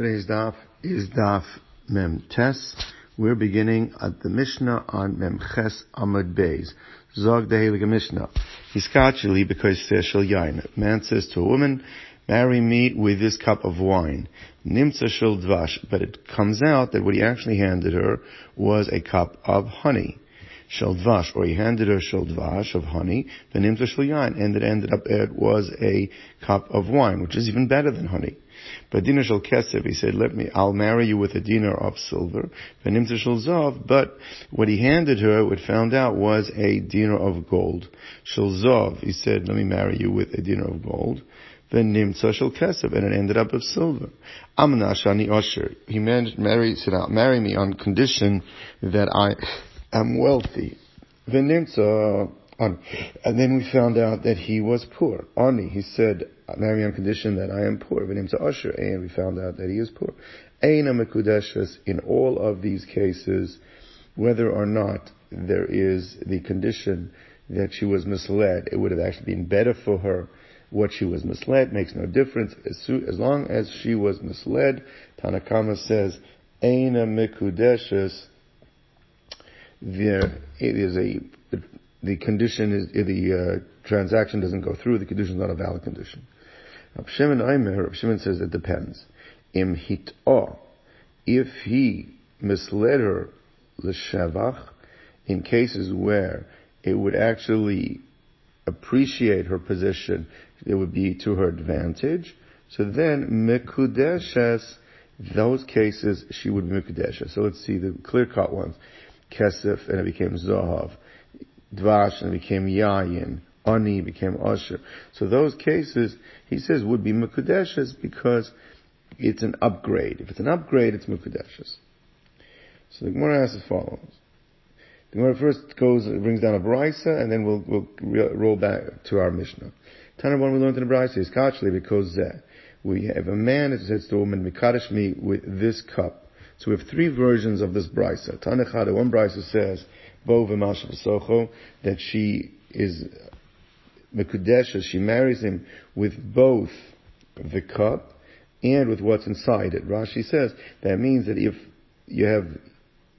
Today's daf is daf Mem Tes. We're beginning at the Mishnah on Mem Ches Amud Beis. Zog the Heilige Mishnah. Hiskachili because shel yain. Man says to a woman, marry me with this cup of wine. Nimtza shel dvash. But it comes out that what he actually handed her was a cup of honey. Shel dvash, or he handed her shel dvash of honey, the nimtza shel yain, and it ended up it was a cup of wine, which is even better than honey. But dinar shel kesef, he said, let me, I'll marry you with a dinar of silver. But what he handed her, what found out was a dinar of gold. Shel zav, he said, let me marry you with a dinar of gold. Then nimtza shel kesef, and it ended up of silver. Amna shani osher. He married, said, marry me on condition that I am wealthy. V'nimtza, and then we found out that he was poor. Ani, he said, marry on condition that I am poor. To usher, and we found out that he is poor. Eina mekudeshes, in all of these cases, whether or not there is the condition that she was misled, it would have actually been better for her what she was misled, makes no difference. As, long as she was misled, Tanakama says, Eina mekudeshes, there is a, the condition is, the uh, transaction doesn't go through, the condition is not a valid condition. Rav Shimon Rav Shimon says it depends. Im hit'ah, if he misled her l'shavach, in cases where it would actually appreciate her position, it would be to her advantage. So then, mekudeshes, those cases, she would be mekudeshes. So let's see the clear-cut ones. Kesef, and it became Zahav. Dvash, and it became Yayin. Ani became Usher. So those cases, he says, would be Mekudeshes because it's an upgrade. If it's an upgrade, it's Mekudeshes. So the Gemara asks as follows. The Gemara first goes, brings down a brisa, and then we'll, we'll roll back to our Mishnah. Tanner one we learned in the brisa is kachli because uh, we have a man that says to a woman, Mikadesh me with this cup. So we have three versions of this brisa. Tanechada, one brisa says, Bo v'mashav that she is Mekudesha, she marries him with both the cup and with what's inside it. Rashi says that means that if you have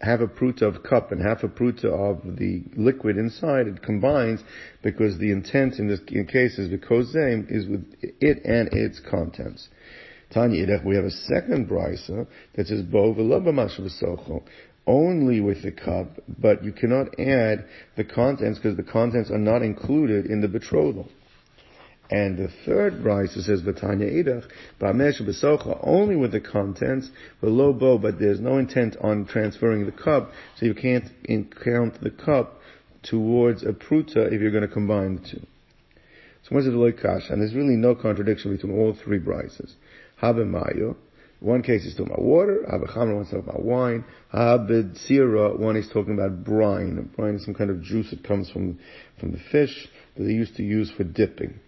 half a pruta of cup and half a pruta of the liquid inside, it combines because the intent in this case is the because is with it and its contents. Tanya, we have a second brisa that says bo v'lo only with the cup, but you cannot add the contents because the contents are not included in the betrothal. And the third brisa says Vatanya Edach, Ba'mesh Besocha, only with the contents, below bow, but there's no intent on transferring the cup, so you can't count the cup towards a pruta if you're going to combine the two. So what's the loikash? And there's really no contradiction between all three brises. Habemayo, one case is talking about water, Abachamra one is talking about wine, Abed one is talking about brine. Brine is some kind of juice that comes from, from the fish that they used to use for dipping.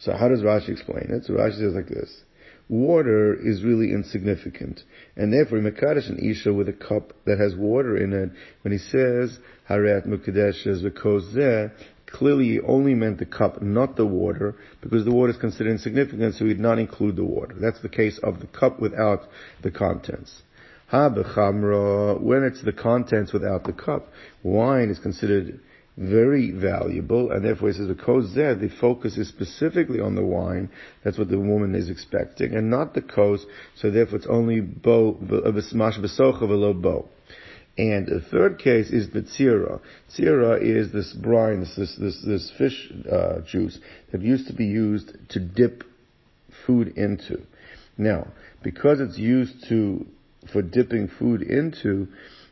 So how does Rashi explain it? So Rashi says like this. Water is really insignificant. And therefore, Mekadesh an Isha with a cup that has water in it, when he says, Harat Mekadesh is because there, clearly he only meant the cup, not the water, because the water is considered insignificant, so he did not include the water. That's the case of the cup without the contents. Ha bechamra, when it's the contents without the cup, wine is considered very valuable, and therefore he says because there the focus is specifically on the wine. That's what the woman is expecting, and not the kos. So therefore it's only bo v'smash v'socha v'lo bo. And the third case is the tzira. Is this brine, this, this, this, this fish uh, juice that used to be used to dip food into. Now, because it's used to, for dipping food into,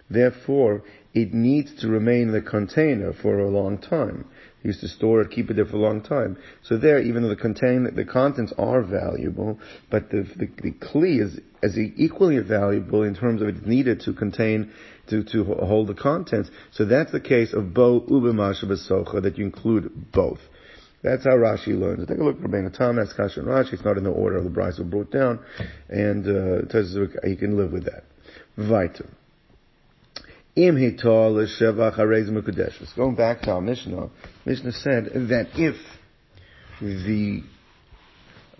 therefore, it needs to remain in the container for a long time. They used to store it, keep it there for a long time. So there, even though the contain, the contents are valuable, but the, the, the kli is as equally valuable in terms of it's needed to contain, to, to hold the contents. So that's the case of bo besocha, that you include both. That's how Rashi learns. Take a look at Rabbeinu Tam, that's Kasha and Rashi. It's not in the order of the Brisa brought down, and uh, he can live with that. Weiter. Im Going back to our Mishnah, Mishnah said that if the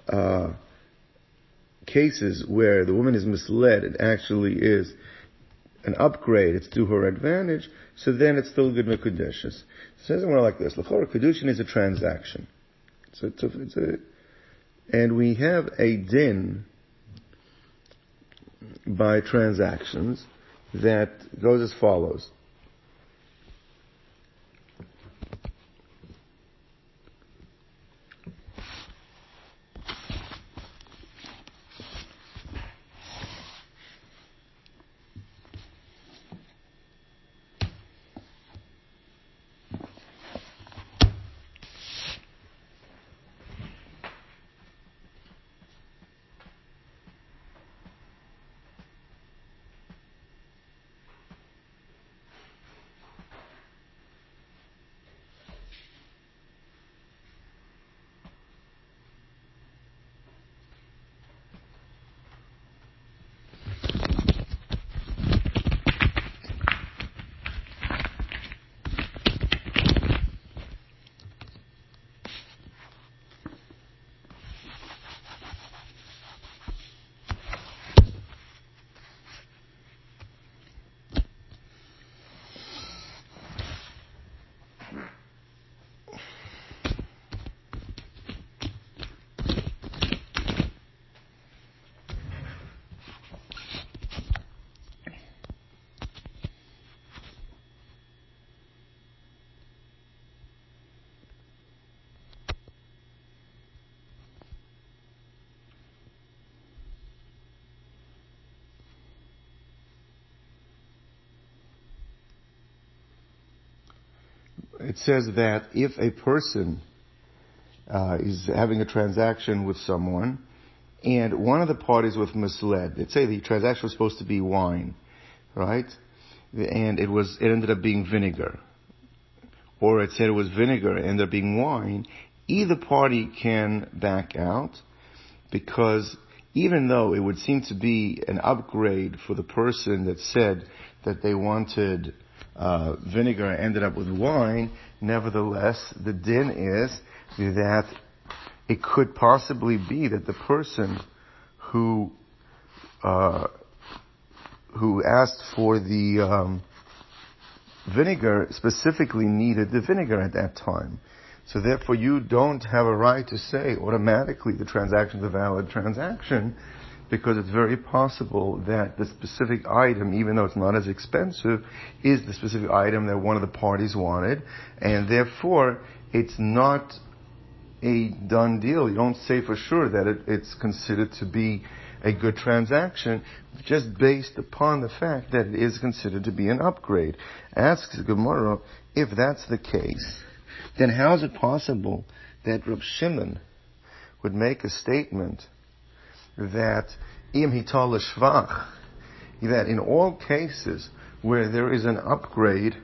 uh, cases where the woman is misled, it actually is an upgrade, it's to her advantage, so then it's still good Mekudeshes. It says more like this. L'chor Kedushin is a transaction. It's a, it's a, and we have a din by transactions that goes as follows. It says that if a person uh, is having a transaction with someone and one of the parties was misled, let's say the transaction was supposed to be wine, right? And it was, it ended up being vinegar. Or it said it was vinegar, and ended up being wine. Either party can back out because even though it would seem to be an upgrade for the person that said that they wanted uh, vinegar ended up with wine, nevertheless, the din is that it could possibly be that the person who uh, who asked for the um, vinegar specifically needed the vinegar at that time. So therefore, you don't have a right to say automatically the transaction is a valid transaction because it's very possible that the specific item, even though it's not as expensive, is the specific item that one of the parties wanted, and therefore it's not a done deal. You don't say for sure that it, it's considered to be a good transaction just based upon the fact that it is considered to be an upgrade. Asks Gemara, if that's the case, then how is it possible that Reb Shimon would make a statement that im that in all cases where there is an upgrade,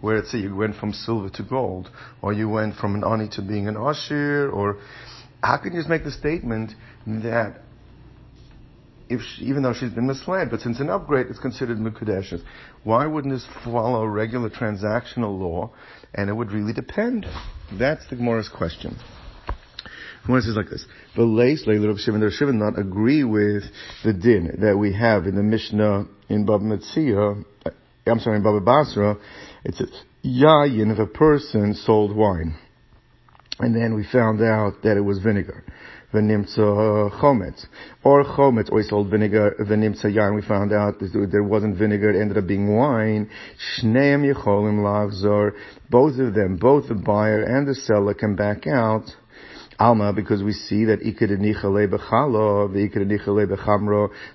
where it's say you went from silver to gold, or you went from an ani to being an ashir, or how can you just make the statement that if she, even though she's been misled, but since an upgrade is considered mukadeshes, why wouldn't this follow regular transactional law? And it would really depend. That's the Gemara's question. Gemara says like this: the "V'leis leilur Shimon Rav Shimon not agree with the din that we have in the Mishnah in Baba Metzia. Uh, I'm sorry, in Baba Basra. It says yayin if a person sold wine, and then we found out that it was vinegar." v'nimtza chometz. Or chometz, or he sold vinegar, v'nimtza yain. We found out there wasn't vinegar, it ended up being wine. Shneim yecholim lavzor. Both of them, both the buyer and the seller can back out Alma, because we see that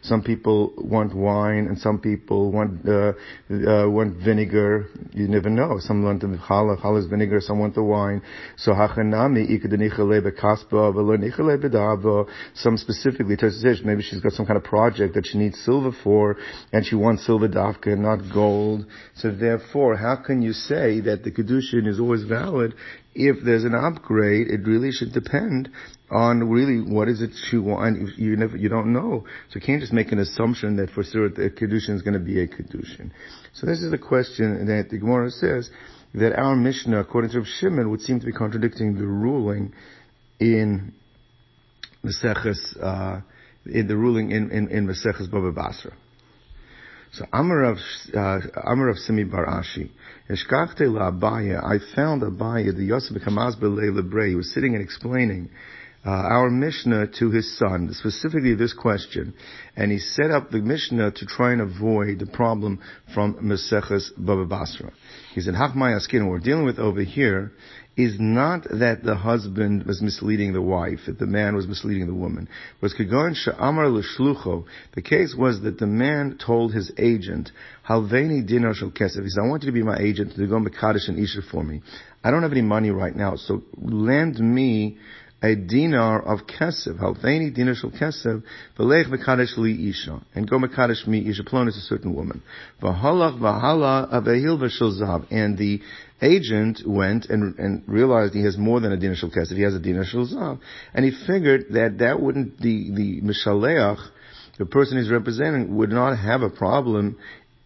some people want wine and some people want, uh, uh, want vinegar. You never know. Some want the challah, challah is vinegar, some want the wine. So hachanami some specifically, maybe she's got some kind of project that she needs silver for and she wants silver dafka, and not gold. So therefore, how can you say that the kedushin is always valid if there's an upgrade, it really should depend on really what is it you want. You never, you don't know, so you can't just make an assumption that for sure the kedushin is going to be a kedushin. So this is the question that the Gemara says that our Mishnah, according to Rav Shimon, would seem to be contradicting the ruling in the Seches uh, in the ruling in, in, in Maseches Baba Basra. So Amar of uh, Amar of Simi Bar Ashi, Eshkachte Abaya. I found Abaya, the Yosef Kamaz Lebre. He was sitting and explaining uh, our Mishnah to his son, specifically this question, and he set up the Mishnah to try and avoid the problem from Maseches Baba Basra. He said, Hachmai Askin, what we're dealing with over here is not that the husband was misleading the wife, that the man was misleading the woman. Was Kagon Sha'amar L'shlucho. The case was that the man told his agent, Halveni dinar shel kesef. He said, I want you to be my agent to go Mekadosh and Isha for me. I don't have any money right now, so lend me a dinar of kesef, halveni dinar shel kesef, v'lech mekadesh li isha, and go mekadesh mi isha, plon is a certain woman. V'halach v'hala avehil v'shel zav, and the agent went and, and realized he has more than a dinar shel kesef, he has a dinar shel zav, and he figured that that wouldn't, the, the mishaleach, the person he's representing would not have a problem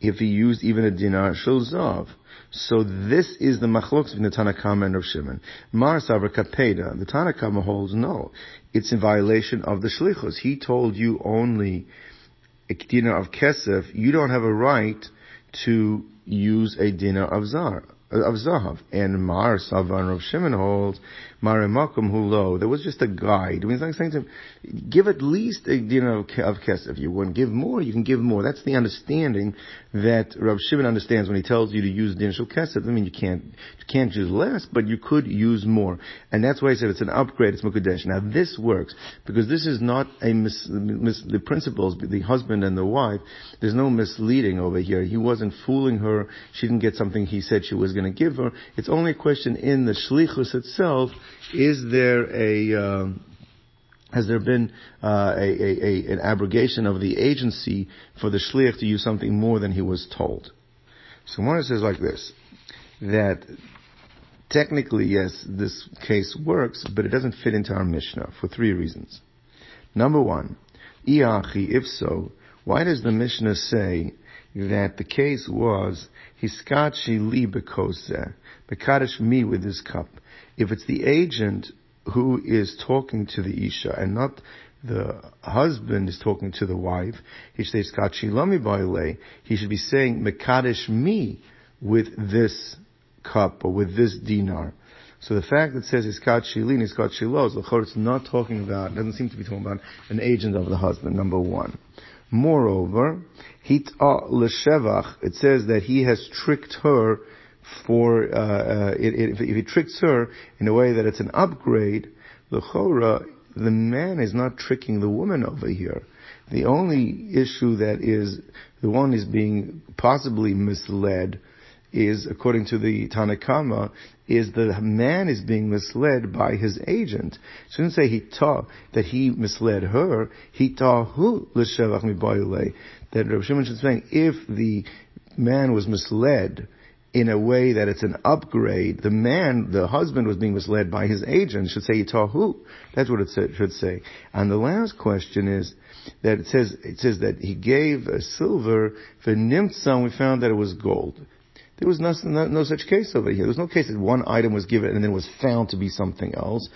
if he used even a dinar shel zav. So this is the machlokes between the Tanakama and Rav Shimon. Mar Sabra Kapeda, the Tanakama holds no. It's in violation of the Shlichus. He told you only a dinner of Kesef. You don't have a right to use a dinner of Zar of Zahav. And Mar Savan Rav Shimon holds Marimakum Hulo. There was just a guide. I mean, it's like saying to him, give at least a dinner of, of kesef. You want to give more, you can give more. That's the understanding that Rav Shimon understands when he tells you to use dinner of kesef. I mean, you can't, you can't use less, but you could use more. And that's why I said it's an upgrade, it's Mukadesh. Now this works, because this is not a mis, mis, the principles, the husband and the wife, there's no misleading over here. He wasn't fooling her. She didn't get something he said she was going to give her. It's only a question in the shlichus itself is there a um, has there been uh, a, a, a, an abrogation of the agency for the shliach to use something more than he was told? So one says like this, that technically, yes, this case works, but it doesn't fit into our Mishnah for three reasons. Number one, iachi, if so, why does the Mishnah say that the case was hiskachi li bekose, bekadosh me with this cup? If it's the agent who is talking to the Isha and not the husband is talking to the wife, he says, Kachilami he should be saying, Mekadesh me with this cup or with this dinar. So the fact that it says Iskat Shilin, Iskat Shilos, it's not talking about, doesn't seem to be talking about an agent of the husband, number one. Moreover, hit l'shevach, it says that he has tricked her for uh, uh, it, it, if, he tricks her in a way that it's an upgrade, the chora, the man is not tricking the woman over here. The only issue that is the one is being possibly misled is, according to the Tanakama, is the man is being misled by his agent. Shouldn't say he taught that he misled her. He taught who l'shevach mi That Rav Shimon is saying if the man was misled in a way that it's an upgrade. The man, the husband was being misled by his agent. Should say Yitahu. That's what it should say. And the last question is that it says, it says that he gave a silver for Nimtza we found that it was gold. There was no, no, no, such case over here. There was no case that one item was given and then it was found to be something else.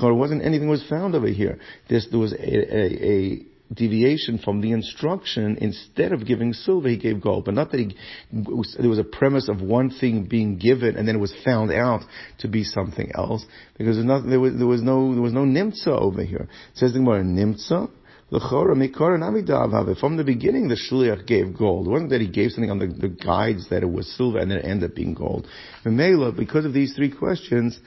There wasn't anything was found over here. This, there was a, a, a deviation from the instruction, instead of giving silver, he gave gold. But not that he, there was a premise of one thing being given and then it was found out to be something else, because there, was, there was no, there was no nimtza over here. It says the Gemara, nimtza? From the beginning, the shliach gave gold. It wasn't that he gave something on the, the guides that it was silver and it ended up being gold. Because of these three questions,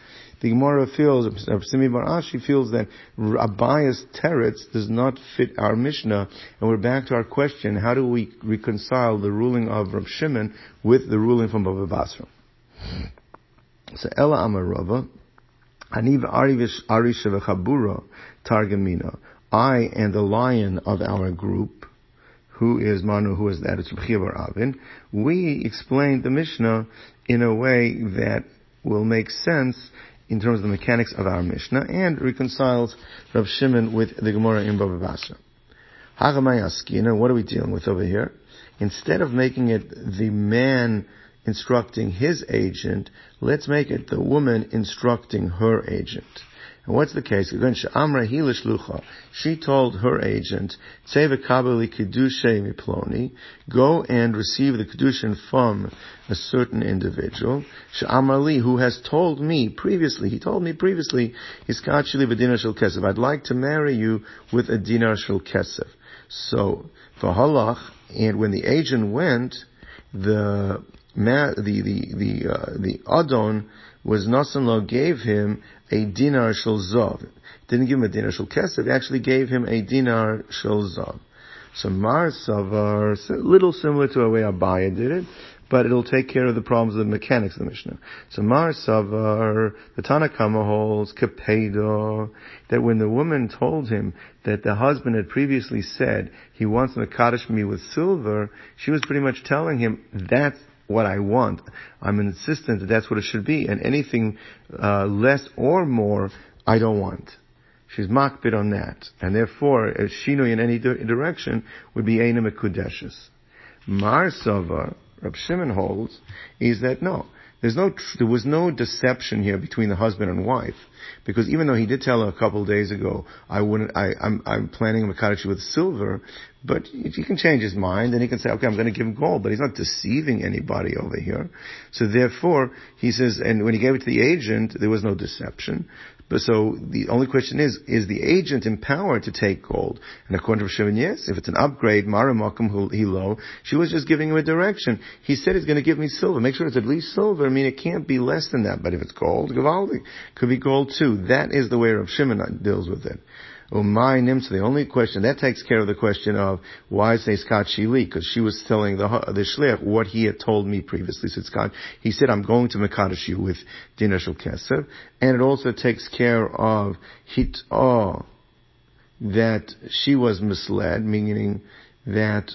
the Gemara feels, uh, Simi Barashi feels that Abaya's teretz does not fit our Mishnah, and we're back to our question, how do we reconcile the ruling of Rav Shimon with the ruling from Baba Basra? So Ella Amarava, Aniv Arisha V'Chabura Targamina, I and the lion of our group, who is Manu, who is that, it's Bar Avin, we explained the Mishnah in a way that will make sense in terms of the mechanics of our Mishnah and reconciles Rav Shimon with the Gemara in Baba Basra. Hagamayaskina, what are we dealing with over here? Instead of making it the man instructing his agent, let's make it the woman instructing her agent. And what's the case? She told her agent, go and receive the kedushin from a certain individual, who has told me previously, he told me previously, I'd like to marry you with a dinar shel kesef. So, for halach, and when the agent went, the the the the uh, the adon was Nasan gave him a dinar shel zav. Didn't give him a dinar shel kesef. He actually gave him a dinar shel zav. So Mar Savar, a little similar to the way Abaya did it, but it'll take care of the problems of the mechanics of the Mishnah. So Mar Savar, the Tanakama holds, Kapedo, that when the woman told him that the husband had previously said he wants to Kaddish me with silver, she was pretty much telling him that's what I want. I'm insistent that that's what it should be, and anything uh, less or more, I don't want. She's makbid on that, and therefore, a shinoi in any di- direction would be eina mekudeshes. Mar Sava, Rab Shimon holds, is that no, there's no, there was no deception here between the husband and wife. Because even though he did tell her a couple of days ago, I wouldn't, I, I'm, I'm planning a Makadashi with silver, but he can change his mind and he can say, okay, I'm going to give him gold, but he's not deceiving anybody over here. So therefore, he says, and when he gave it to the agent, there was no deception. But so the only question is, is the agent empowered to take gold? And according to Shimon, yes. If it's an upgrade, Mara Makum Hilo, she was just giving him a direction. He said he's going to give me silver. Make sure it's at least silver. I mean, it can't be less than that. But if it's gold, Gavaldi, could be gold too. That is the way Rav Shimon deals with it. Nimtza. The only question that takes care of the question of why is Scott Shili because she was telling the the shliach what he had told me previously. So Scott, he said, "I'm going to mekadosh you with dinner shel keser," and it also takes care of hit oh that she was misled, meaning that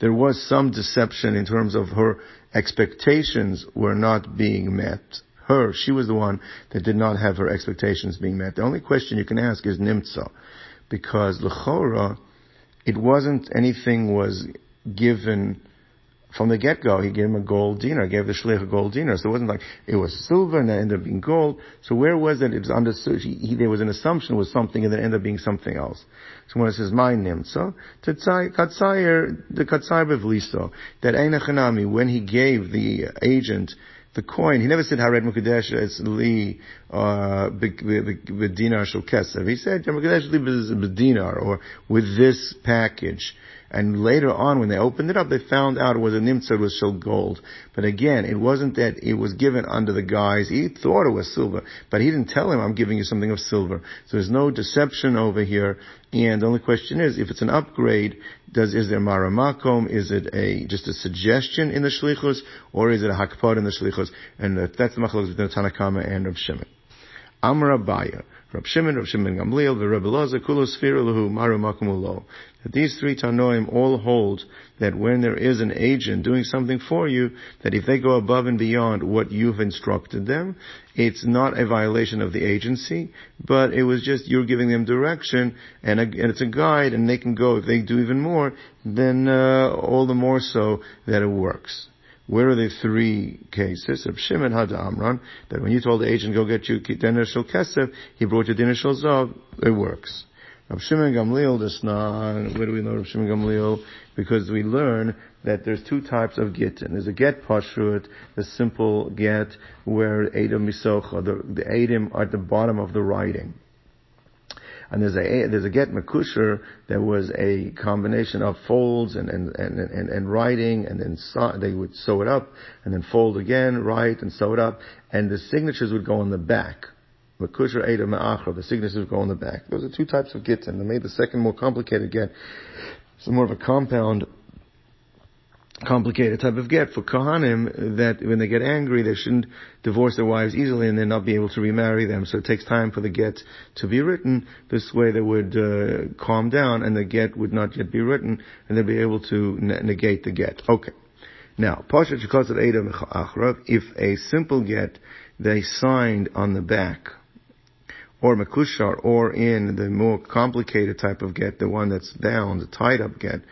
there was some deception in terms of her expectations were not being met her, she was the one that did not have her expectations being met. The only question you can ask is nimtza, because lechora, it wasn't anything was given from the get-go. He gave him a gold dinar, gave the shlich a gold dinar. So it wasn't like it was silver and it ended up being gold. So where was it? It was understood. He, he, there was an assumption was something and then ended up being something else. So when it says my nimtza, katsayer the katsayer bevliso that einachanami when he gave the agent the coin, he never said Hared Mukadesh, it's Li, uh, B'dinar Shal Kesev. He said Mukadesh Li B'dinar, or with this package. And later on, when they opened it up, they found out it was a nimtzah was shel gold. But again, it wasn't that it was given under the guise, he thought it was silver, but he didn't tell him, I'm giving you something of silver. So there's no deception over here. And the only question is, if it's an upgrade, does, is there maramakom? Is it a, just a suggestion in the shlichus? Or is it a hakpad in the shlichus? And that's the machlokes between Tanakama and Rav Shimon. Amar Abaya. Rab Shimon, Rab Shimon Gamliel, the Rebbe Loza, Kulos Lahu, Maru Makumulo. That these three Tanoim all hold that when there is an agent doing something for you, that if they go above and beyond what you've instructed them, it's not a violation of the agency, but it was just you're giving them direction, and, a, and it's a guide, and they can go. If they do even more, then uh, all the more so that it works. Where are the three cases? Of Shimon had Amran, that when you told the agent, go get you dinner shel kesef, he brought you dinner shel zav, it works. Rav Shimon Gamliel does not, where do we know Rav Shimon Gamliel? Because we learn that there's two types of gittin. There's a get pashut, the simple get, where Adam misocha, the, the Adam are at the bottom of the writing. And there's a there's a get makusher that was a combination of folds and and and and, and writing, and then they would sew it up, and then fold again, write and sew it up, and the signatures would go on the back. Makusher Eda Ma'achra, the signatures go on the back. Those are two types of and they made the second more complicated get. It's more of a compound complicated type of get for Kohanim that when they get angry, they shouldn't divorce their wives easily and then not be able to remarry them. So it takes time for the get to be written. This way they would uh, calm down and the get would not yet be written and they'd be able to ne- negate the get. Okay. Now, if a simple get they signed on the back, or makushar, or in the more complicated type of get, the one that's bound, the tied up get,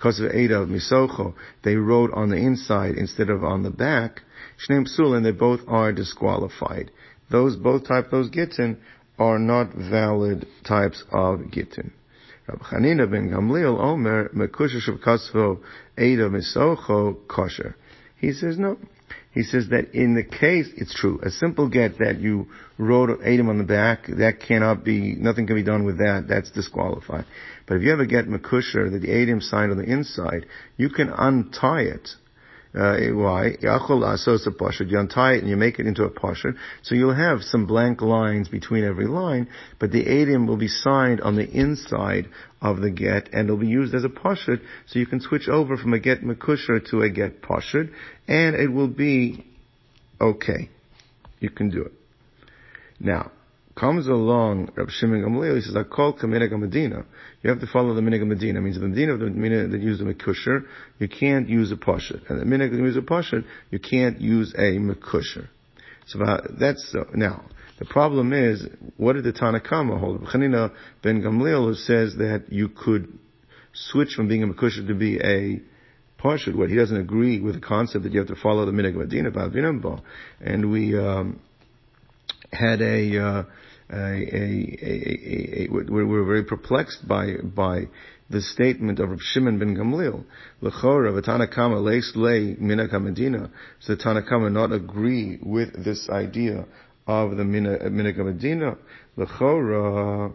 because of Ada Misocho, they wrote on the inside instead of on the back, Shneim and they both are disqualified. Those, both type, those gittin are not valid types of gittin. Rabbi Chanina ben Gamliel Omer mekusher kasvo eda misocho kosher. He says no. He says that in the case, it's true. A simple get that you wrote Adam on the back, that cannot be, nothing can be done with that. That's disqualified. But if you ever get Makusher that the Adam signed on the inside, you can untie it uh, why? Poshut. You untie it and you make it into a poshut. So you'll have some blank lines between every line, but the adium will be signed on the inside of the get and it'll be used as a poshut. So you can switch over from a get makusher to a get poshut and it will be okay. You can do it. Now, comes along Rab Shimon Gamliel, he says, I call Kaminag Medina. You have to follow the Minig Medina. It means the Medina, the Medina that use a Mekusher, you can't use a Pashat. And the Minig that use a Pashat, you can't use a Mekusher. So uh, that's, uh, now, the problem is, what did the Tanakama hold? Chanina ben Gamliel says that you could switch from being a Mekusher to be a Pashat, what he doesn't agree with the concept that you have to follow the Minig Medina, and we, um, had a, uh, were very perplexed by, by the statement of Rav Shimon ben Gamliel. L'chora, v'tanakama leis lei minak medina. So the Tanakama not agree with this idea of the minak medina. L'chora, uh,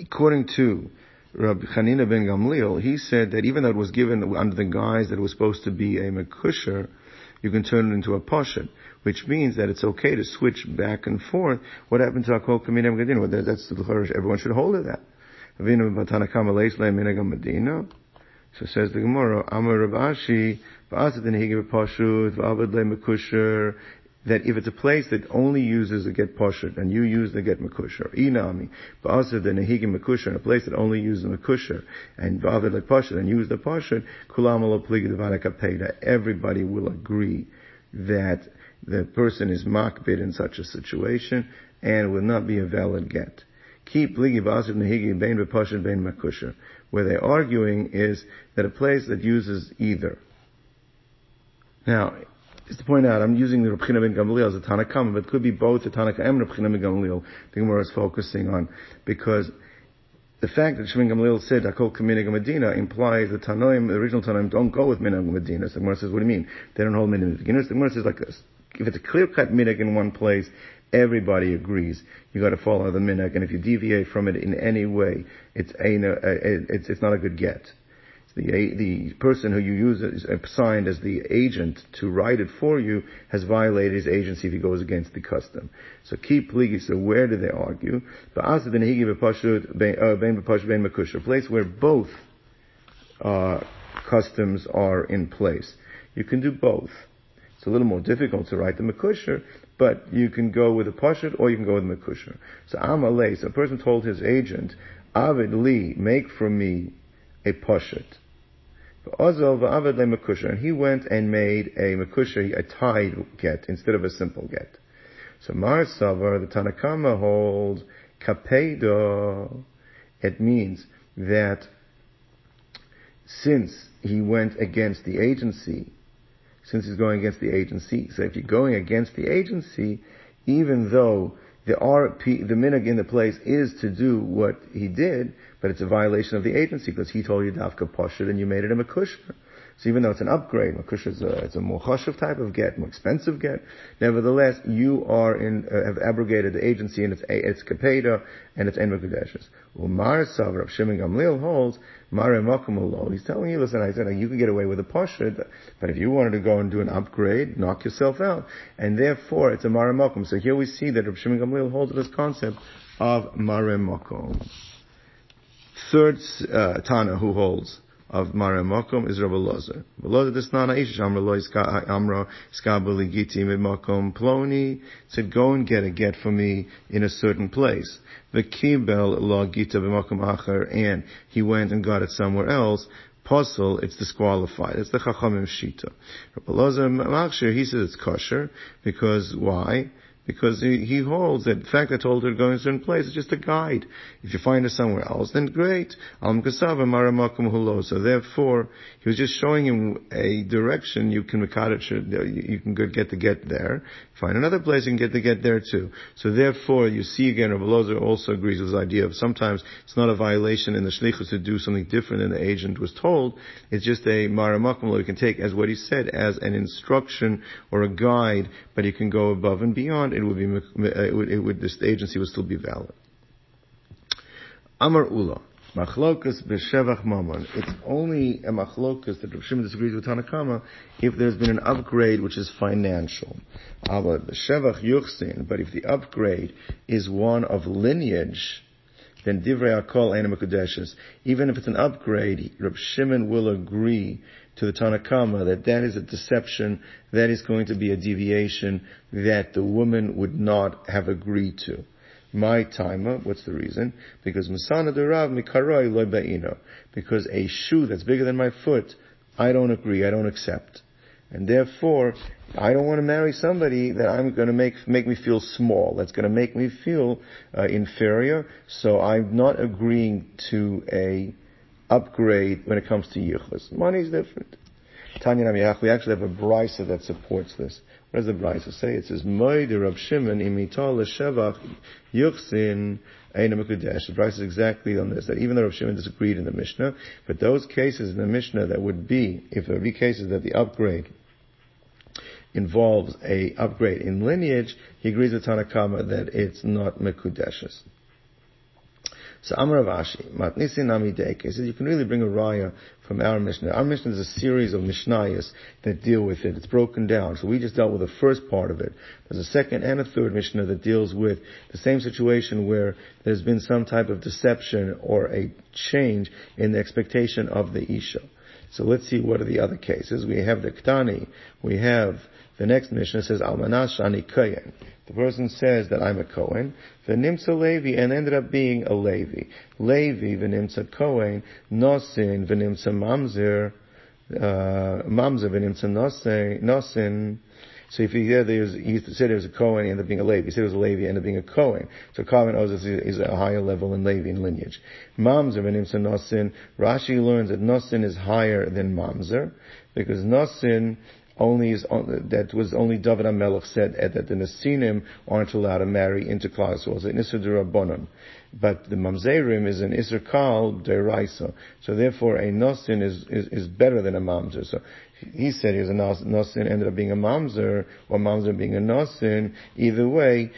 according to Rabbi Hanina ben Gamliel, he said that even though it was given under the guise that it was supposed to be a mekusher, you can turn it into a poshet, which means that it's okay to switch back and forth. What happened to Akol Kaminam Gadina? That's the everyone should hold to that. So says the Gemara, Amar Rav Ashi, that if it's a place that only uses a get poshet and you use the get makusher, inami, but ba'asad the nehigi makusher, in a place that only uses the makusher, and ba'avad like poshet and use the poshet, kulam ala everybody will agree that the person is makbid in such a situation and will not be a valid get. Keep pligi ba'asad nehigi bein b'poshet bein makusher. Where they're arguing is that a place that uses either. Now, just to point out, I'm using the Rabchina ben Gamliel as a Tanakam, but it could be both the Tanakh and Rabchina ben Gamliel. The Gemara is focusing on because the fact that Shimon Gamliel said Akol Kaminig Medina implies the Tanoim, the original Tanoim, don't go with Minig Medina. So the Gemara says, what do you mean? They don't hold Minig Medina. The Gemara says like this. If it's a clear-cut Minig in one place, everybody agrees. You got to follow the Minig, and if you deviate from it in any way, it's, a, it's, it's not a good get the, the person who you use is assigned as the agent to write it for you has violated his agency if he goes against the custom. So keep pligi. So where do they argue? Uh, a place where both uh, customs are in place. You can do both. It's a little more difficult to write the makusher, but you can go with a pashut or you can go with a makusher. So amalei, so a person told his agent, Avid li, make for me a pashut. And he went and made a makusha, a tied get, instead of a simple get. So Mar Savar, the Tanakama holds, kapedo, it means that since he went against the agency, since he's going against the agency, so if you're going against the agency, even though the RP, the minig in the place is to do what he did, but it's a violation of the agency because he told you dafka poshut and you made it a makushner. So even though it's an upgrade, makush is a, it's a more chashuv type of get, more expensive get, nevertheless, you are in, uh, have abrogated the agency and its, its kapeda and its en makudeshes. Umar Sav, Rav Shimon Gamliel holds, Mare Makumullo. He's telling you, listen, I said, you can get away with a poshut, but if you wanted to go and do an upgrade, knock yourself out. And therefore, it's a Mare Makum. So here we see that Rav Shimon Gamliel holds this concept of Mare Makum. Third uh, Tana who holds of Mara Makom is Rabbi Lozer. Lozer this Nana Ish Amra Lo Amra Skabali Giti Makom Ploni said go and get a get for me in a certain place. The Kibel Gita B'Makom Acher and he went and got it somewhere else. Puzzle, it's disqualified. It's the Chachamim Shita. Rabbi Lozer Machshir, he says it's kosher because why? Because he, he holds that the fact that told her to go in a certain place is just a guide. If you find her somewhere else, then great. So therefore, he was just showing him a direction you can you can get to get there. Find another place and get to get there too. So therefore, you see again, Rabbi Lozer also agrees with this idea of sometimes it's not a violation in the shlichus to do something different than the agent was told. It's just a maramakum you can take as what he said as an instruction or a guide, but you can go above and beyond. It would be it would, it would this agency would still be valid. Amar Ula. Machlokas b'shevach mammon. It's only a machlokas that Rav Shimon disagrees with Tanakama if there's been an upgrade which is financial. Aber b'shevach yuchsin. But if the upgrade is one of lineage, then divrei akol ainam Even if it's an upgrade, Rav Shimon will agree to the Tanakama that that is a deception, that is going to be a deviation that the woman would not have agreed to my timer. What's the reason? Because Masana Derav Mikaroi Loy Ba'ino. Because a shoe that's bigger than my foot, I don't agree, I don't accept. And therefore, I don't want to marry somebody that I'm going to make make me feel small. That's going to make me feel uh, inferior. So I'm not agreeing to a upgrade when it comes to yichus. Money is different. Tanya we actually have a brisa that supports this. What does the brisa say? It says, Moide Rab Shimon imitol l'shevach yuchsin Eina Mekudesh. The brisa is exactly on this, that even though Rav Shimon disagreed in the Mishnah, but those cases in the Mishnah that would be, if there would be cases that the upgrade involves a upgrade in lineage, he agrees with Tanakama that it's not Mekudeshes. So Amar Ashi, Matnisi Nami Deke, says you can really bring a raya from our Mishnah. Our Mishnah is a series of Mishnayos that deal with it. It's broken down. So we just dealt with the first part of it. There's a second and a third Mishnah that deals with the same situation where there's been some type of deception or a change in the expectation of the Isha. So let's see what are the other cases. We have the Ktani. We have the next Mishnah says Almanash Ani Kayan. The person says that I'm a Kohen, v'nimtza Levi, and ended up being a Levi. Levi, v'nimtza Kohen, nosin, v'nimtza Mamzer, uh, Mamzer, v'nimtza nosin, so if he said there's, he said he was a Kohen, he ended up being a Levi. He said he was a Levi, he ended up being a Kohen. So Kohen is, is a higher level in Levi in lineage. Mamzer, v'nimtza nosin, Rashi learns that nosin is higher than Mamzer, because nosin only is that was only David Amelech said that the Nasinim aren't allowed to marry into walls. An Isser Durabonon. But the Mamzerim is an Isser Kal Deraisa. So therefore a Nasin is, is, is better than a Mamzer. So he said he was a Nasin, ended up being a Mamzer, or Mamzer being a Nasin. Either way,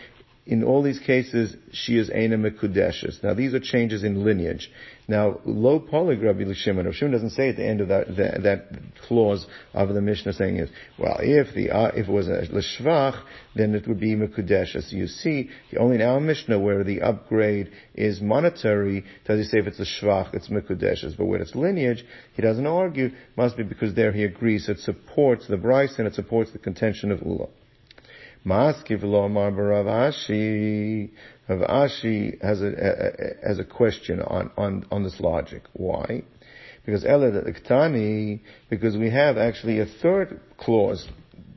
in all these cases, she is Eina Mekudeshes. Now these are changes in lineage. Now, lo polig Rabbi Shimon. Rabbi Shimon doesn't say at the end of that, that, that clause of the Mishnah saying is, well, if the, uh, if it was a l'shvach, then it would be Mekudeshes. As you see, only in our Mishnah where the upgrade is monetary, does he say if it's a shvach, it's Mekudeshes. But where it's lineage, he doesn't argue, must be because there he agrees, it supports the Brisa and it supports the contention of Ula. Maskiv lo Ashi. Rav Ashi has a, a, has a question on, on, on this logic. Why? Because Ela Ktani, because we have actually a third clause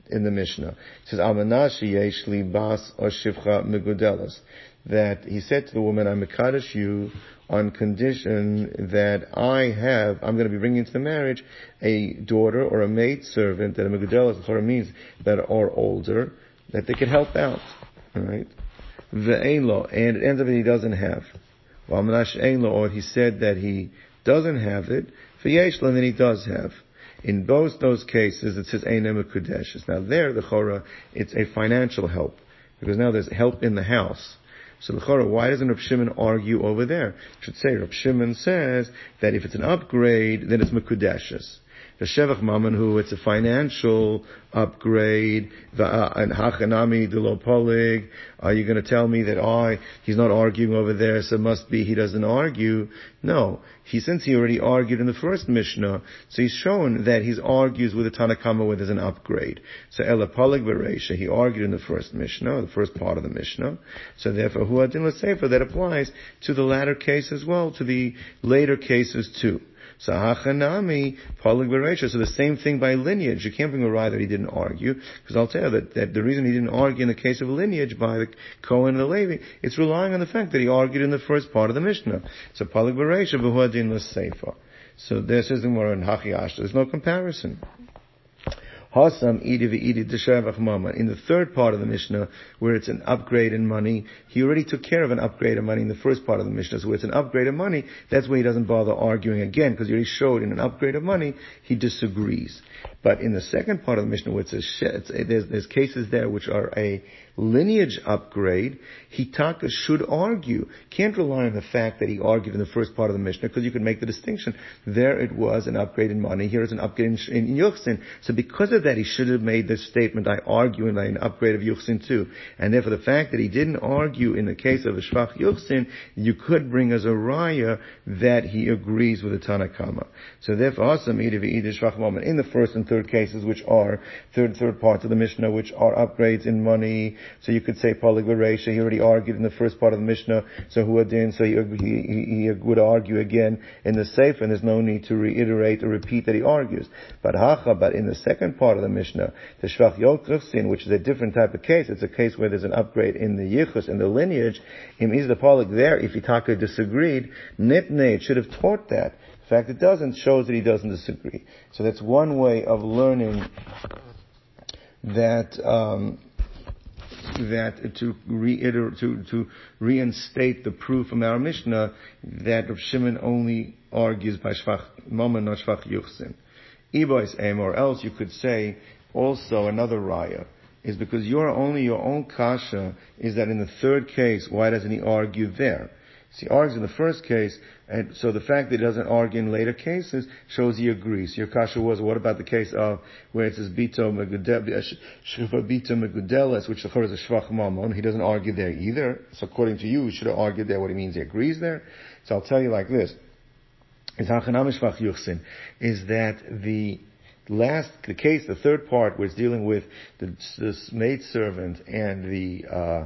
in the Mishnah. It says, Almanashi yeshli bas or shivcha megudelas. That he said to the woman, I'm Mekadosh you on condition that I have, I'm going to be bringing into the marriage a daughter or a maid servant that a megudelas means that are older, that they could help out. Alright? And it ends up that he doesn't have. Or he said that he doesn't have it. V'yeshla, and then he does have. In both those cases, it says Einem. Now there, the Chora, it's a financial help. Because now there's help in the house. So the Chora, why doesn't Rab Shimon argue over there? I should say, Rab Shimon says that if it's an upgrade, then it's Mekudeshes the Shevach Mammon, who it's a financial upgrade, uh, and Hachanami Dilopolig, are you going to tell me that, oh, he's not arguing over there, so it must be he doesn't argue? No. He, since he already argued in the first Mishnah, so he's shown that he argues with the Tanakama where there's an upgrade. So Elapolig Beresha, he argued in the first Mishnah, the first part of the Mishnah. So therefore, Huadin Sefer, that applies to the latter case as well, to the later cases too. So hachanami polig bereisha. So the same thing by lineage. You can't bring a raya that he didn't argue, because I'll tell you that, that the reason he didn't argue in the case of lineage by the Cohen and the Levi, it's relying on the fact that he argued in the first part of the Mishnah. So polig bereisha v'huadin l'seifa. So this is the more in Hachi There's no comparison. In the third part of the Mishnah, where it's an upgrade in money, he already took care of an upgrade of money in the first part of the Mishnah. So where it's an upgrade of money, that's where he doesn't bother arguing again, because he already showed in an upgrade of money, he disagrees. But in the second part of the Mishnah, where it's a, it's, there's, there's cases there which are a lineage upgrade, Hitaka should argue. Can't rely on the fact that he argued in the first part of the Mishnah, because you can make the distinction. There it was an upgrade in money, here it's an upgrade in, in Yuchsin. So because that, he should have made this statement, I argue in an upgrade of Yuchsin too. And therefore the fact that he didn't argue in the case of the Shvach Yuchsin, you could bring as a raya that he agrees with the Tanakama. So therefore, also, in the first and third cases, which are third, third parts of the Mishnah, which are upgrades in money, so you could say Polig he already argued in the first part of the Mishnah, so Huadin, so he, he, he, would argue again in the Sefer, and there's no need to reiterate or repeat that he argues. But Hacha, but in the second part of the Mishnah, the Shvach Yochsin, which is a different type of case, it's a case where there's an upgrade in the Yichus, in the lineage, is the Polig there, if Itaka disagreed, Nitne, should have taught that. The fact it doesn't shows that he doesn't disagree. So that's one way of learning that um, that to reiterate, to, to reinstate the proof from our Mishnah that Rav Shimon only argues by Shvach Mama, not Shvach Yuchsin. Ibois Em, or else you could say also another raya is because you're only your own kasha is that in the third case, why doesn't he argue there? So he argues in the first case, and so the fact that he doesn't argue in later cases shows he agrees. Your kasha was, what about the case of where it says bito megudeles, which the is a shvach mamon? He doesn't argue there either. So according to you, he should have argued there what he means he agrees there. So I'll tell you like this. Is is that the last, the case, the third part was dealing with the, the maid servant and the, uh,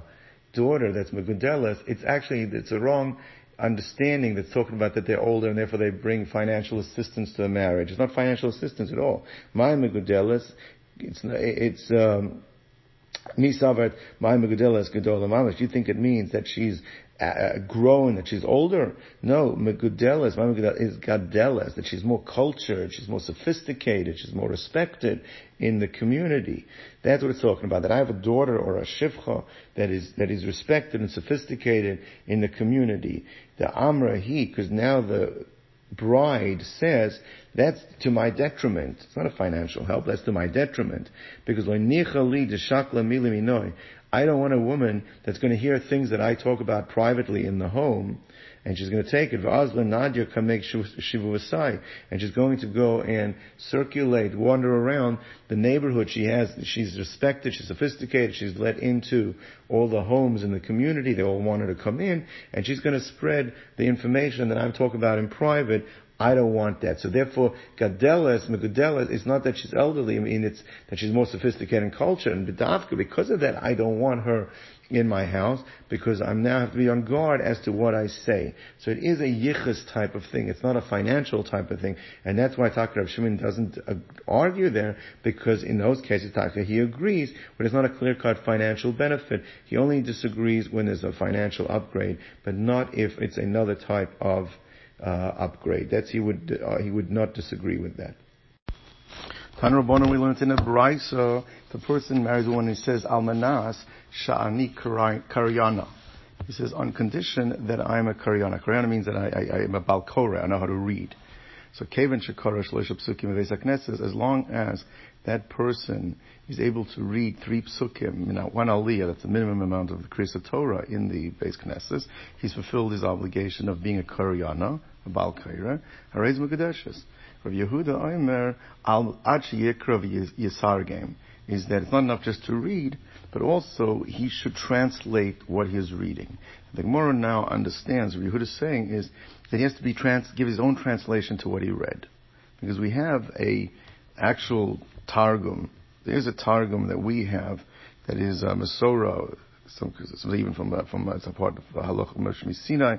daughter that's Megundelas, it's actually, it's a wrong understanding that's talking about that they're older and therefore they bring financial assistance to the marriage. It's not financial assistance at all. My Megundelas, it's, it's, um, You think it means that she's uh, grown, that she's older. No, Megudelas, my is Gadelas, that she's more cultured, she's more sophisticated, she's more respected in the community. That's what it's talking about. That I have a daughter or a shivcha that is, that is respected and sophisticated in the community. The Amra he, because now the bride says, that's to my detriment. It's not a financial help, that's to my detriment. Because when nichali deshakla miliminoy, I don't want a woman that's going to hear things that I talk about privately in the home, and she's going to take it. Nadia can make shivu and she's going to go and circulate, wander around the neighborhood. She has, she's respected, she's sophisticated, she's let into all the homes in the community. They all want her to come in, and she's going to spread the information that I'm talking about in private I don't want that. So therefore, Gadeles, Megudeles, it's not that she's elderly, I mean, it's that she's more sophisticated in culture. And B'davka, because of that, I don't want her in my house, because I'm now have to be on guard as to what I say. So it is a yichus type of thing. It's not a financial type of thing. And that's why Taka Rav Shimon doesn't uh, argue there, because in those cases, Taka, he agrees, but it's not a clear-cut financial benefit. He only disagrees when there's a financial upgrade, but not if it's another type of upgrade. He would uh, he would not disagree with that. Tan Rabbanon, we learned in a brayso, the person marries woman who says almanas sha'ani karyana. He says on condition that I'm a karyana. Karyana means that I, I, I am a balkore. I know how to read. So Kevin Shakara Shlosh Psukim says as long as that person is able to read three psukim, one aliyah, that's the minimum amount of the Kriyas Torah in the base Knesset, he's fulfilled his obligation of being a Karyana, a Baal Kaira, Harez Mekadeshes. Rav Yehuda Omer, al Achi Yikrav Yisargem, is that it's not enough just to read, but also he should translate what he is reading. The Gemara now understands what Yehuda is saying is that he has to be trans- give his own translation to what he read. Because we have a actual Targum. There's a Targum that we have that is a uh, Masorah some, some even from uh, from uh, some part of Halach Moshe Sinai.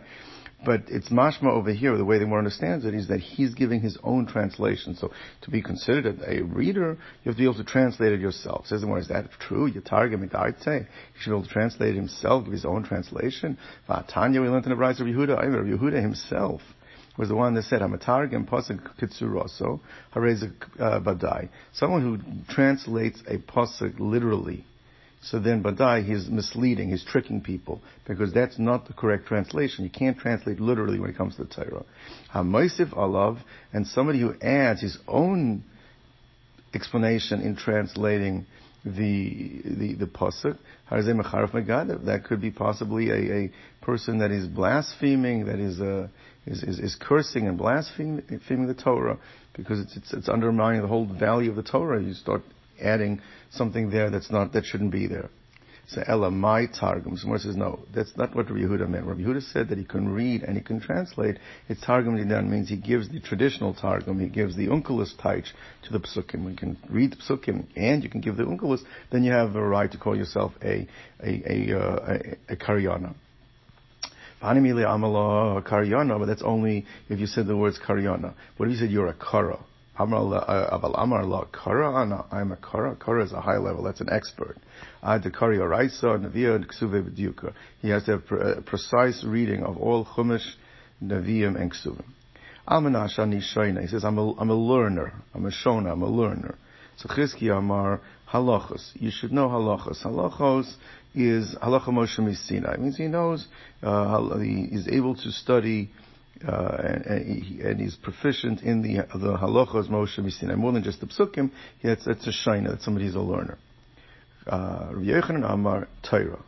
But it's mashma over here, the way the more understands it is that he's giving his own translation. So to be considered a reader, you have to be able to translate it yourself. Says the more, is that true? Yatargim say he should be able to translate it himself, give his own translation. Tanya, we learned in the Rise of Yehuda, I mean, Yehuda himself was the one that said, Hamatargim pasuk kitsuroso, harez uh, badai. Someone who translates a pasuk literally so then Badai, he's misleading, he's tricking people, because that's not the correct translation. You can't translate literally when it comes to the Torah. HaMoisif Alav, and somebody who adds his own explanation in translating the the the pasuk. That could be possibly a, a person that is blaspheming, that is, uh, is, is, is cursing and blaspheming the Torah, because it's, it's, it's undermining the whole value of the Torah. You start adding something there that's not, that shouldn't be there. So Ella, my Targum. Someone says, no, that's not what Rabbi Yehuda meant. Rabbi Yehuda said that he can read and he can translate. It's Targum Didan means he gives the traditional Targum, he gives the Unkelus Taich to the Psukim. We can read the Psukim and you can give the Unkelus, then you have a right to call yourself a, a, a, uh, a, a Karyana, but that's only if you said the words Karyana. What if you said you're a Kara? Aval Amar La Kara, I'm a Kara. Kara is a high level, that's an expert. Ad Kari Araisa, Navia, Ksuve B'diuka. He has to have a precise reading of all Chumash, Naviim, and Ksuvim. Almanash Ani He says, I'm a, I'm a learner. I'm a Shona, I'm a learner. So Chizki Amar Halachos. You should know Halachos. Halachos is Halacha Moshe Misina. It means he knows, uh, he is able to study uh, and, and, he, and, he's proficient in the the halachas Moshe Misinai. More than just the psukim, it's a shayna, that somebody who's a learner. Uh, Rabbi Yochanan Amar Torah.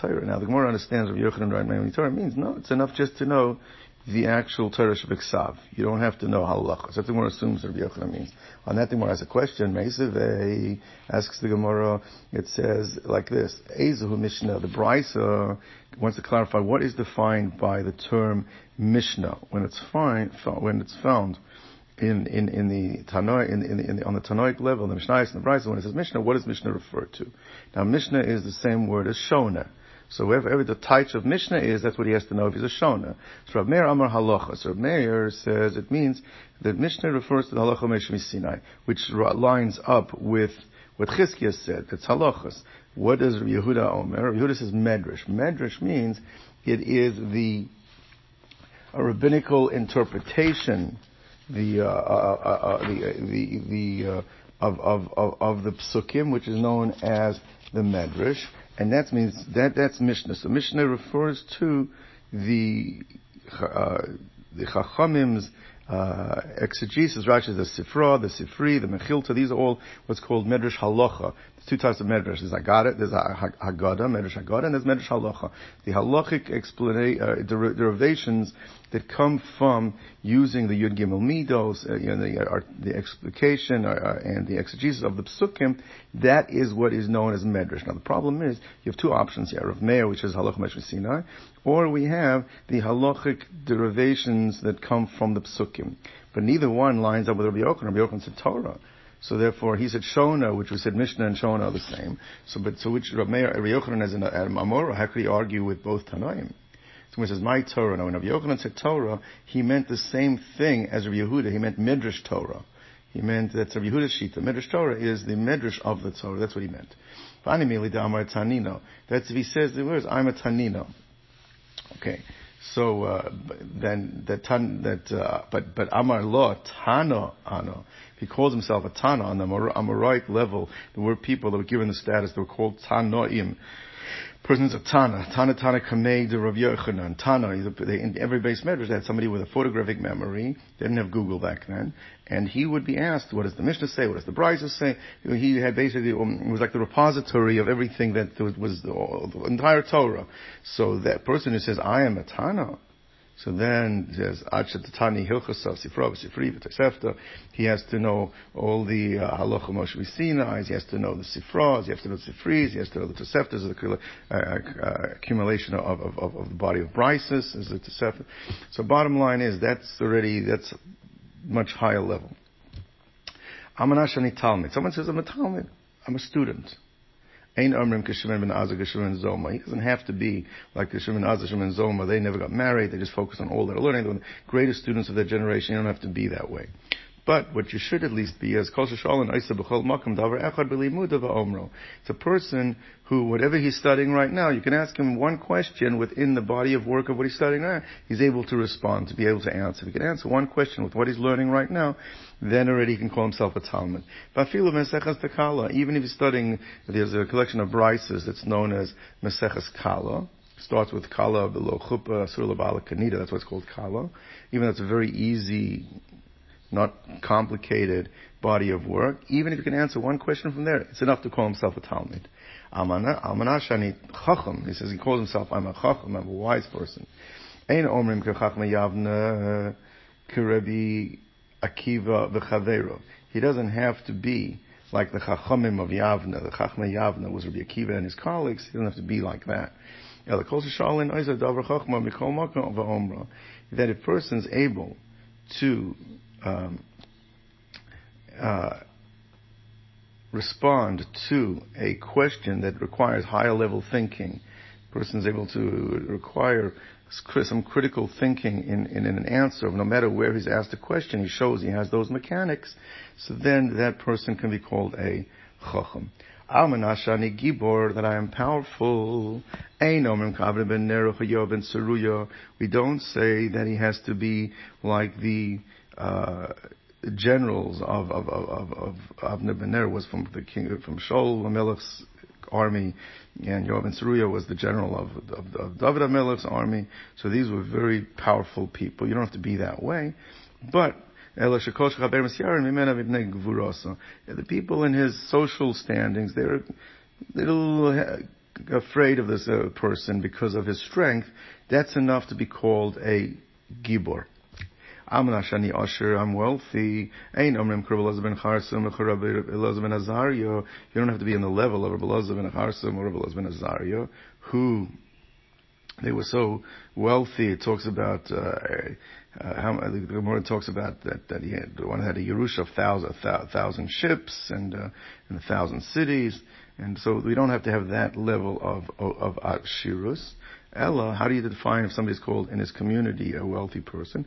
Torah. Now the Gemara understands Rabbi Yochanan now. Torah means no, it's enough just to know the actual Torah Shabbat You don't have to know halachas. That's what the Gemara assumes Rabbi Yochanan means. On that, the Gemara has a question. Meisavei asks the Gemara. It says like this: Ezehu Mishnah. The Brisa wants to clarify what is defined by the term Mishnah when it's find, when it's found in in in the Tanoi in, in, in the, on the Tanoic level, the Mishnah and the Brisa. When it says Mishnah, what does Mishnah refer to? Now, Mishnah is the same word as Shona. So wherever the type of Mishnah is, that's what he has to know if he's a Shona. So Rav Meir Amar Halacha. So Rav Meir says it means that Mishnah refers to the Halacha Meshmi Sinai, which lines up with what Chizkiah said. It's halachas. What does Yehuda Omer? Yehuda says medrash. Medrash means it is the rabbinical interpretation, the uh, uh, uh, uh the the of, of, of, the psukim, which is known as the medrash and that means that that's Mishnah. So Mishnah refers to the uh, the Chachamim's uh, exegesis, Rashi, the Sifra, the Sifri, the Mechilta, these are all what's called Medrash Halacha. There's two types of Medrash. There's Agada, there's Haggadah, Medrash Haggadah, and there's Medrash Halacha. The halachic uh, derivations that come from using the Yud Gimel Midos, uh, you know, the, uh, the explication uh, uh, and the exegesis of the Psukim, that is what is known as Medrash. Now the problem is, you have two options here, of Meir, which is Halach Medrash Sinai, or we have the halachic derivations that come from the Psukim. But neither one lines up with Rabbi Yochanan. Rabbi Yochanan said Torah. So therefore, he said Shona, which we said Mishnah and Shona are the same. So, but so which Rabbi Yochanan as an Amora, how could he argue with both Tanaim? So he says my Torah, now when Rabbi Yochanan said Torah, he meant the same thing as Rabbi Yehuda. He meant Midrash Torah. He meant that Rabbi Yehuda's Shita. Midrash Torah is the Midrash of the Torah. That's what he meant. That's if he says the words, I'm a Tanino. Okay. So uh, then that tan, that uh, but but Amar Lo Tano Ano. He calls himself a Tana on the Amorite level. There were people that were given the status. They were called Tanoim person's a Tana. Tana Tana Kamei de Rav Yochanan. Tana, in every base medrash, they had somebody with a photographic memory. They didn't have Google back then. And he would be asked, what does the Mishnah say? What does the Brisa say? He had basically, um, it was like the repository of everything that was, was the, the entire Torah. So that person who says, I am a Tana, so then there's Achatatani Hilchasa Sifra Sifri V'Tosefta. He has to know all the uh, Halacha Moshe Sinai. He has to know the Sifras. He has to know the Sifris. He has to know the Toseftas, the uh, uh, accumulation of, of, of, of, the body of Brises, is the Tosefta. So bottom line is that's already that's much higher level. I'm an Ashani Talmud. Someone says I'm a Talmud. I'm a student. Ein Omrim Kishimon ben Azzai Kishimon Zoma. He doesn't have to be like Kishimon Azar Kishimon Zoma. They never got married. They just focus on all their learning. They're the greatest students of their generation. You don't have to be that way. But what you should at least be is. It's a person who, whatever he's studying right now, you can ask him one question within the body of work of what he's studying now. He's able to respond, to be able to answer. If he can answer one question with what he's learning right now, then already he can call himself a Talmud. Even if he's studying, there's a collection of brises that's known as Meseches Kala starts with kala below chuppah surah kanida. That's why it's called kala. Even though it's a very easy not complicated body of work. Even if you can answer one question from there, it's enough to call himself a Talmud. Almanashani Chacham. He says he calls himself, I'm a Chacham, I'm a wise person. Ein Omrim Kechachma Yavna Kerebi Akiva V'Chavero. He doesn't have to be like the Chachamim of Yavna. The Chachma Yavna was Rabbi Akiva and his colleagues. He doesn't have to be like that. That a person's able to um, uh, respond to a question that requires higher level thinking, person is able to require some critical thinking in, in, an answer, no matter where he's asked a question, he shows he has those mechanics, so then that person can be called a chacham. Almanashani Gibor, that I am powerful. We don't say that he has to be like the uh, generals of of of of, of was from the king from Shaul Melech's army, and Yoav ben was the general of, of, of David Melech's army. So these were very powerful people. You don't have to be that way, but. The people in his social standings, they're a little afraid of this uh, person because of his strength. That's enough to be called a gibor. I'm Shani Asher, I'm wealthy. Ain't Omrim Kurb ben Charsim, Elazar ben Azario. You don't have to be in the level of Rabbi Elazar ben Charsim or Rabbi Elazar ben Azario, who they were so wealthy. It talks about uh, uh, how the Gemara talks about that that he had one had a Yerusha of thousand, thousand ships and uh, and a thousand cities, and so we don't have to have that level of of, of Ashirus. Ella, how do you define if somebody's called in his community a wealthy person?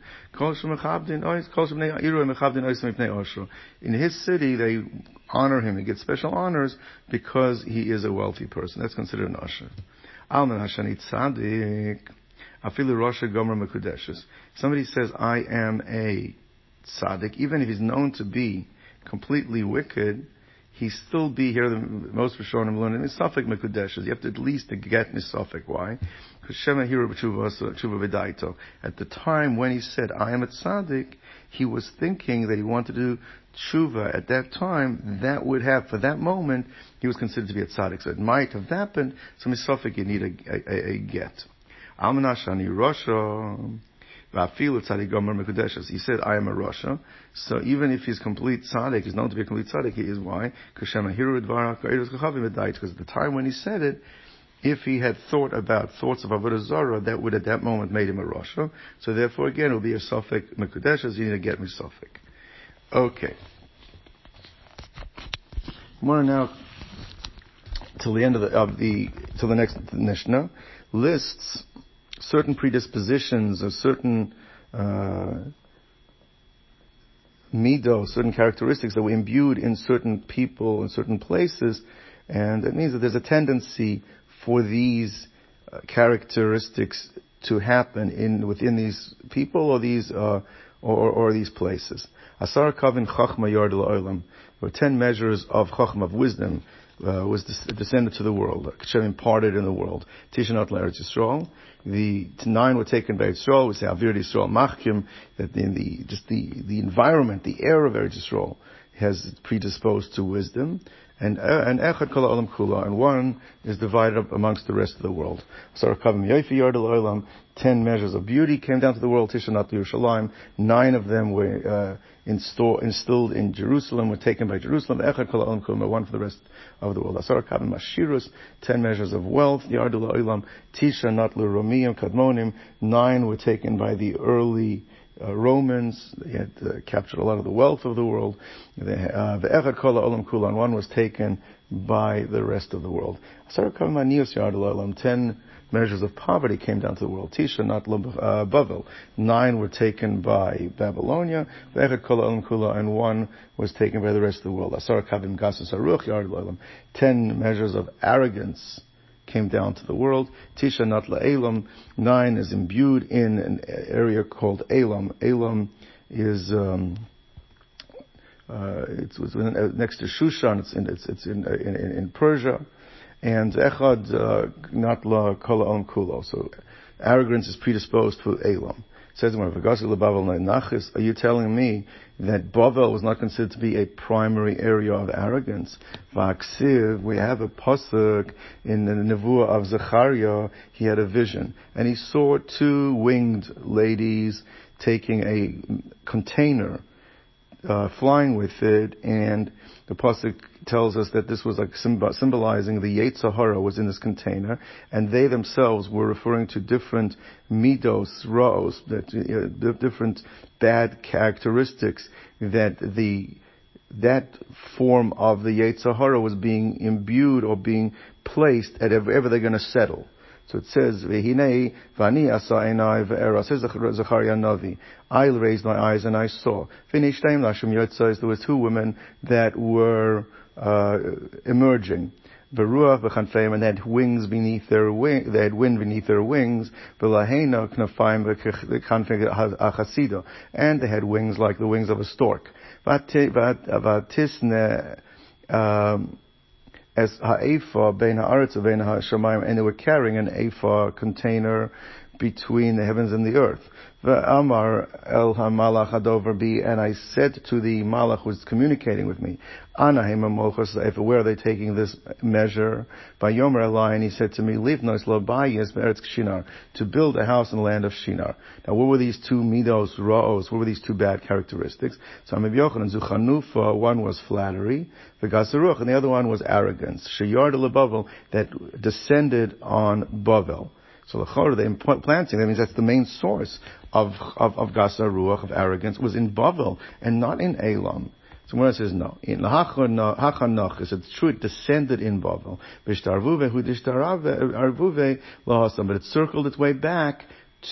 In his city, they honor him. He gets special honors because he is a wealthy person. That's considered an usher. Somebody says, I am a tzaddik, even if he's known to be completely wicked, he still be here. The most Rishonim learn in Safek Mekudeshes. You have to at least get Nisafik. Why? Because Shema Hira Tshuva Vidaito. At the time when he said, I am a tzaddik, he was thinking that he wanted to do tshuva. At that time, that would have, for that moment, he was considered to be a tzaddik. So it might have happened. So Misafik, you need a, a, a, a get. Almanashani Rosha. He said, I am a Rasha. So even if he's complete tzaddik, he's known to be a complete tzaddik, he is why? Because at the time when he said it, if he had thought about thoughts of Avodah Zarah, that would at that moment made him a Rasha. So therefore again, it will be a Sophic Mekudeshes, you need to get me Sophic. Okay. More now, till the end of the, of the, till the next Mishnah, lists certain predispositions or certain uh, mido, certain characteristics that were imbued in certain people in certain places, and that means that there's a tendency for these uh, characteristics to happen in within these people or these uh, or, or, these places. Asar kavin chachma yard There were ten measures of chachma of wisdom uh, was descended to the world, Hashem imparted in the world. Tishanot Eretz Yisrael. The nine were taken by Yisrael. We say Avir Yisrael Machkim. That in the just the the environment, the air of Eretz Yisrael has predisposed to wisdom and uh, and echad kol olam kula, and one is divided up amongst the rest of the world. Yard olam, ten measures of beauty came down to the world. Tishanat Yerushalayim, nine of them were uh, instilled in Jerusalem, were taken by Jerusalem. Echad kol olam kula, one for the rest of the world. Sarakavim ashirus, ten measures of wealth. Yard olam, tishanat l'romiyim kadmonim, nine were taken by the early uh, Romans. They had uh, captured a lot of the wealth of the world. The uh, Echad Kol Olam Kulan, one was taken by the rest of the world. Ten measures of poverty came down to the world. Tisha, not uh, Bavel. Nine were taken by Babylonia, the echat callm kula and one was taken by the rest of the world. Ten measures of arrogance came down to the world. Tisha, not Elam. Nine is imbued in an area called Elam. Elam is, um, uh, it's, it's, next to Shushan. It's in, it's, it's in, in, in Persia and echad uh, not la kol on kulo. So arrogance is predisposed to elam. Says are you telling me that Bavel was not considered to be a primary area of arrogance? Vaksiv, we have a pasuk in the Nevuah of Zechariah, he had a vision, and he saw two winged ladies taking a container, uh, flying with it, and the pasuk tells us that this was like symbolizing the Yetzer Hara was in this container, and they themselves were referring to different midos, raos, that uh, different bad characteristics that the that form of the Yetzer Hara was being imbued or being placed at wherever they're going to settle. So it says, V'hinei v'ani asa enai v'era. Says Zechariah Navi. I raised my eyes and I saw. Yotzais. There were two women that were uh, emerging. Beruach v'chanfeim, and they had wings beneath their wing, they had wind beneath their wings. V'lahena knafayim v'chanfeim achasido, and they had wings like the wings of a stork. V'atisne, um, as ha'efa bein ha'aretz bein ha'shamayim, and they were carrying an ephah container between the heavens and the earth. Amar el hamalach adover bi, and I said to the malach who was communicating with me, Anahim amochos where are they taking this measure? By Yomer Eli, and he said to me, Livnos lo bayis be'eretz shinar, to build a house in the land of Shinar. Now what were these two midos, ra'os, what were these two bad characteristics? So Amib Yochanan, Zuchanufa, one was flattery, Vegasaruch, and the other one was arrogance. Sheyard Bavel, that descended on Bavel. So the the implanting, that means that's the main source of, of, of Gasa Ruach, of arrogance, was in Bavel and not in Elam. So when it says no, in Hachanach, it's true, it descended in Bavel. But it circled its way back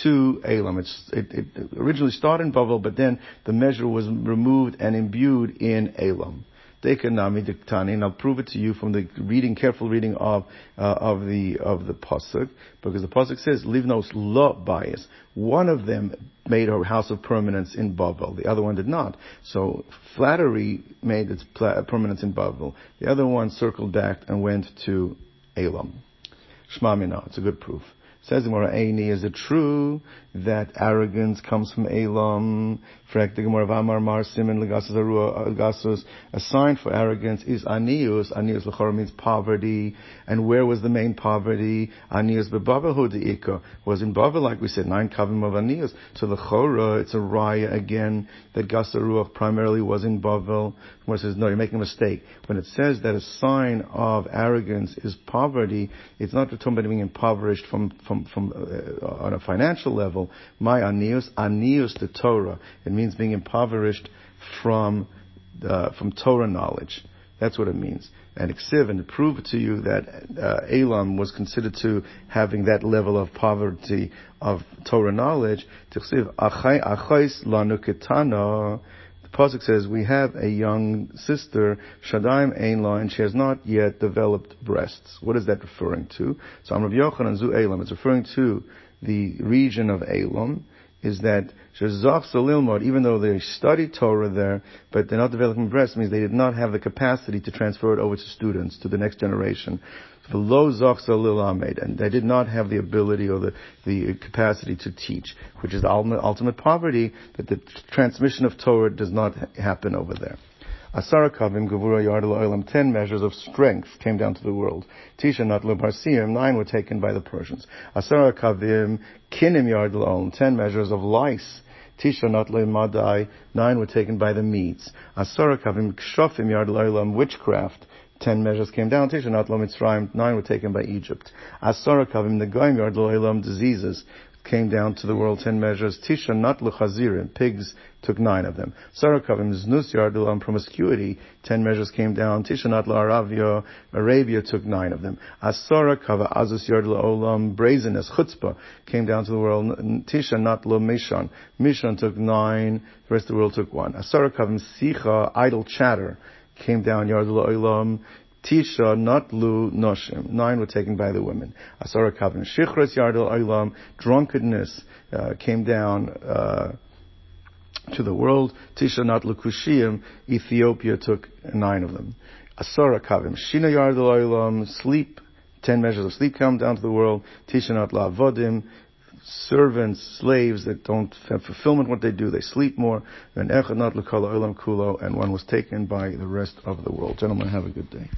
to Elam. It, it originally started in Bavel, but then the measure was removed and imbued in Elam. Dekanami diktani, and I'll prove it to you from the reading, careful reading of uh, of the of the pasuk, because the pasuk says livnos lo bias. One of them made her house of permanence in Bavel, the other one did not. So flattery made its permanence in Bavel. The other one circled back and went to Elam. Shmamina, it's a good proof. Says the Gemara, Eini, is it true that arrogance comes from Elam? The A sign for arrogance is Anius. Anius Lechor means poverty. And where was the main poverty? Anius Bebavel Ika was in Bavel, like we said, nine kavim of Anius. So the Chora, it's a raya again that Gasaruach primarily was in Bavel. Gemara says, no, you're making a mistake. When it says that a sign of arrogance is poverty, it's not talking about being impoverished from, from, from uh, on a financial level. My anius, anius the Torah. It means being impoverished from, uh, from Torah knowledge. That's what it means. And Iksiv, and to prove to you that uh, Elam was considered to having that level of poverty of Torah knowledge, The Pasuk says, we have a young sister, Shadaim Ein and she has not yet developed breasts. What is that referring to? So Amrav Yochanan Zu Elam, it's referring to the region of Elam, is that even though they study Torah there, but they're not developing breasts, means they did not have the capacity to transfer it over to students, to the next generation. Below Zach Salil and they did not have the ability or the, the capacity to teach, which is the ultimate, ultimate poverty, that the transmission of Torah does not happen over there. Asara kavim gavura yard oilam, ten measures of strength came down to the world. Tisha not parsiim, nine were taken by the Persians. Asara kavim kinim yard oilam, ten measures of lice. Tisha not madai, nine were taken by the Medes. Asara kavim kshofim yard oilam, witchcraft. Ten measures came down. Tisha not Mitzrayim, nine were taken by Egypt. Asara kavim the goyim yard oilam, diseases. Came down to the world ten measures. Tisha not luchazirim, pigs took nine of them. Sarakavim znus yardul on promiscuity, ten measures came down. Tisha not Aravia, Arabia took nine of them. Asara kava azus yardul olam, brazenness, chutzpah, came down to the world. Tisha not lo mishon, took nine, the rest of the world took one. Asara kavim sicha, idle chatter, came down yardul olam. Tisha, not Lu, Noshim. Nine were taken by the women. Asara Kavin. Shichras Yardal Olam. Drunkenness uh, came down uh, to the world. Tisha, not Lukushim. Ethiopia took nine of them. Asara Kavim. Shina Yardal Olam. Sleep. Ten measures of sleep come down to the world. Tisha, not Lavodim servants, slaves that don't have fulfillment what they do, they sleep more. And echad kulo, and one was taken by the rest of the world. Gentlemen, have a good day.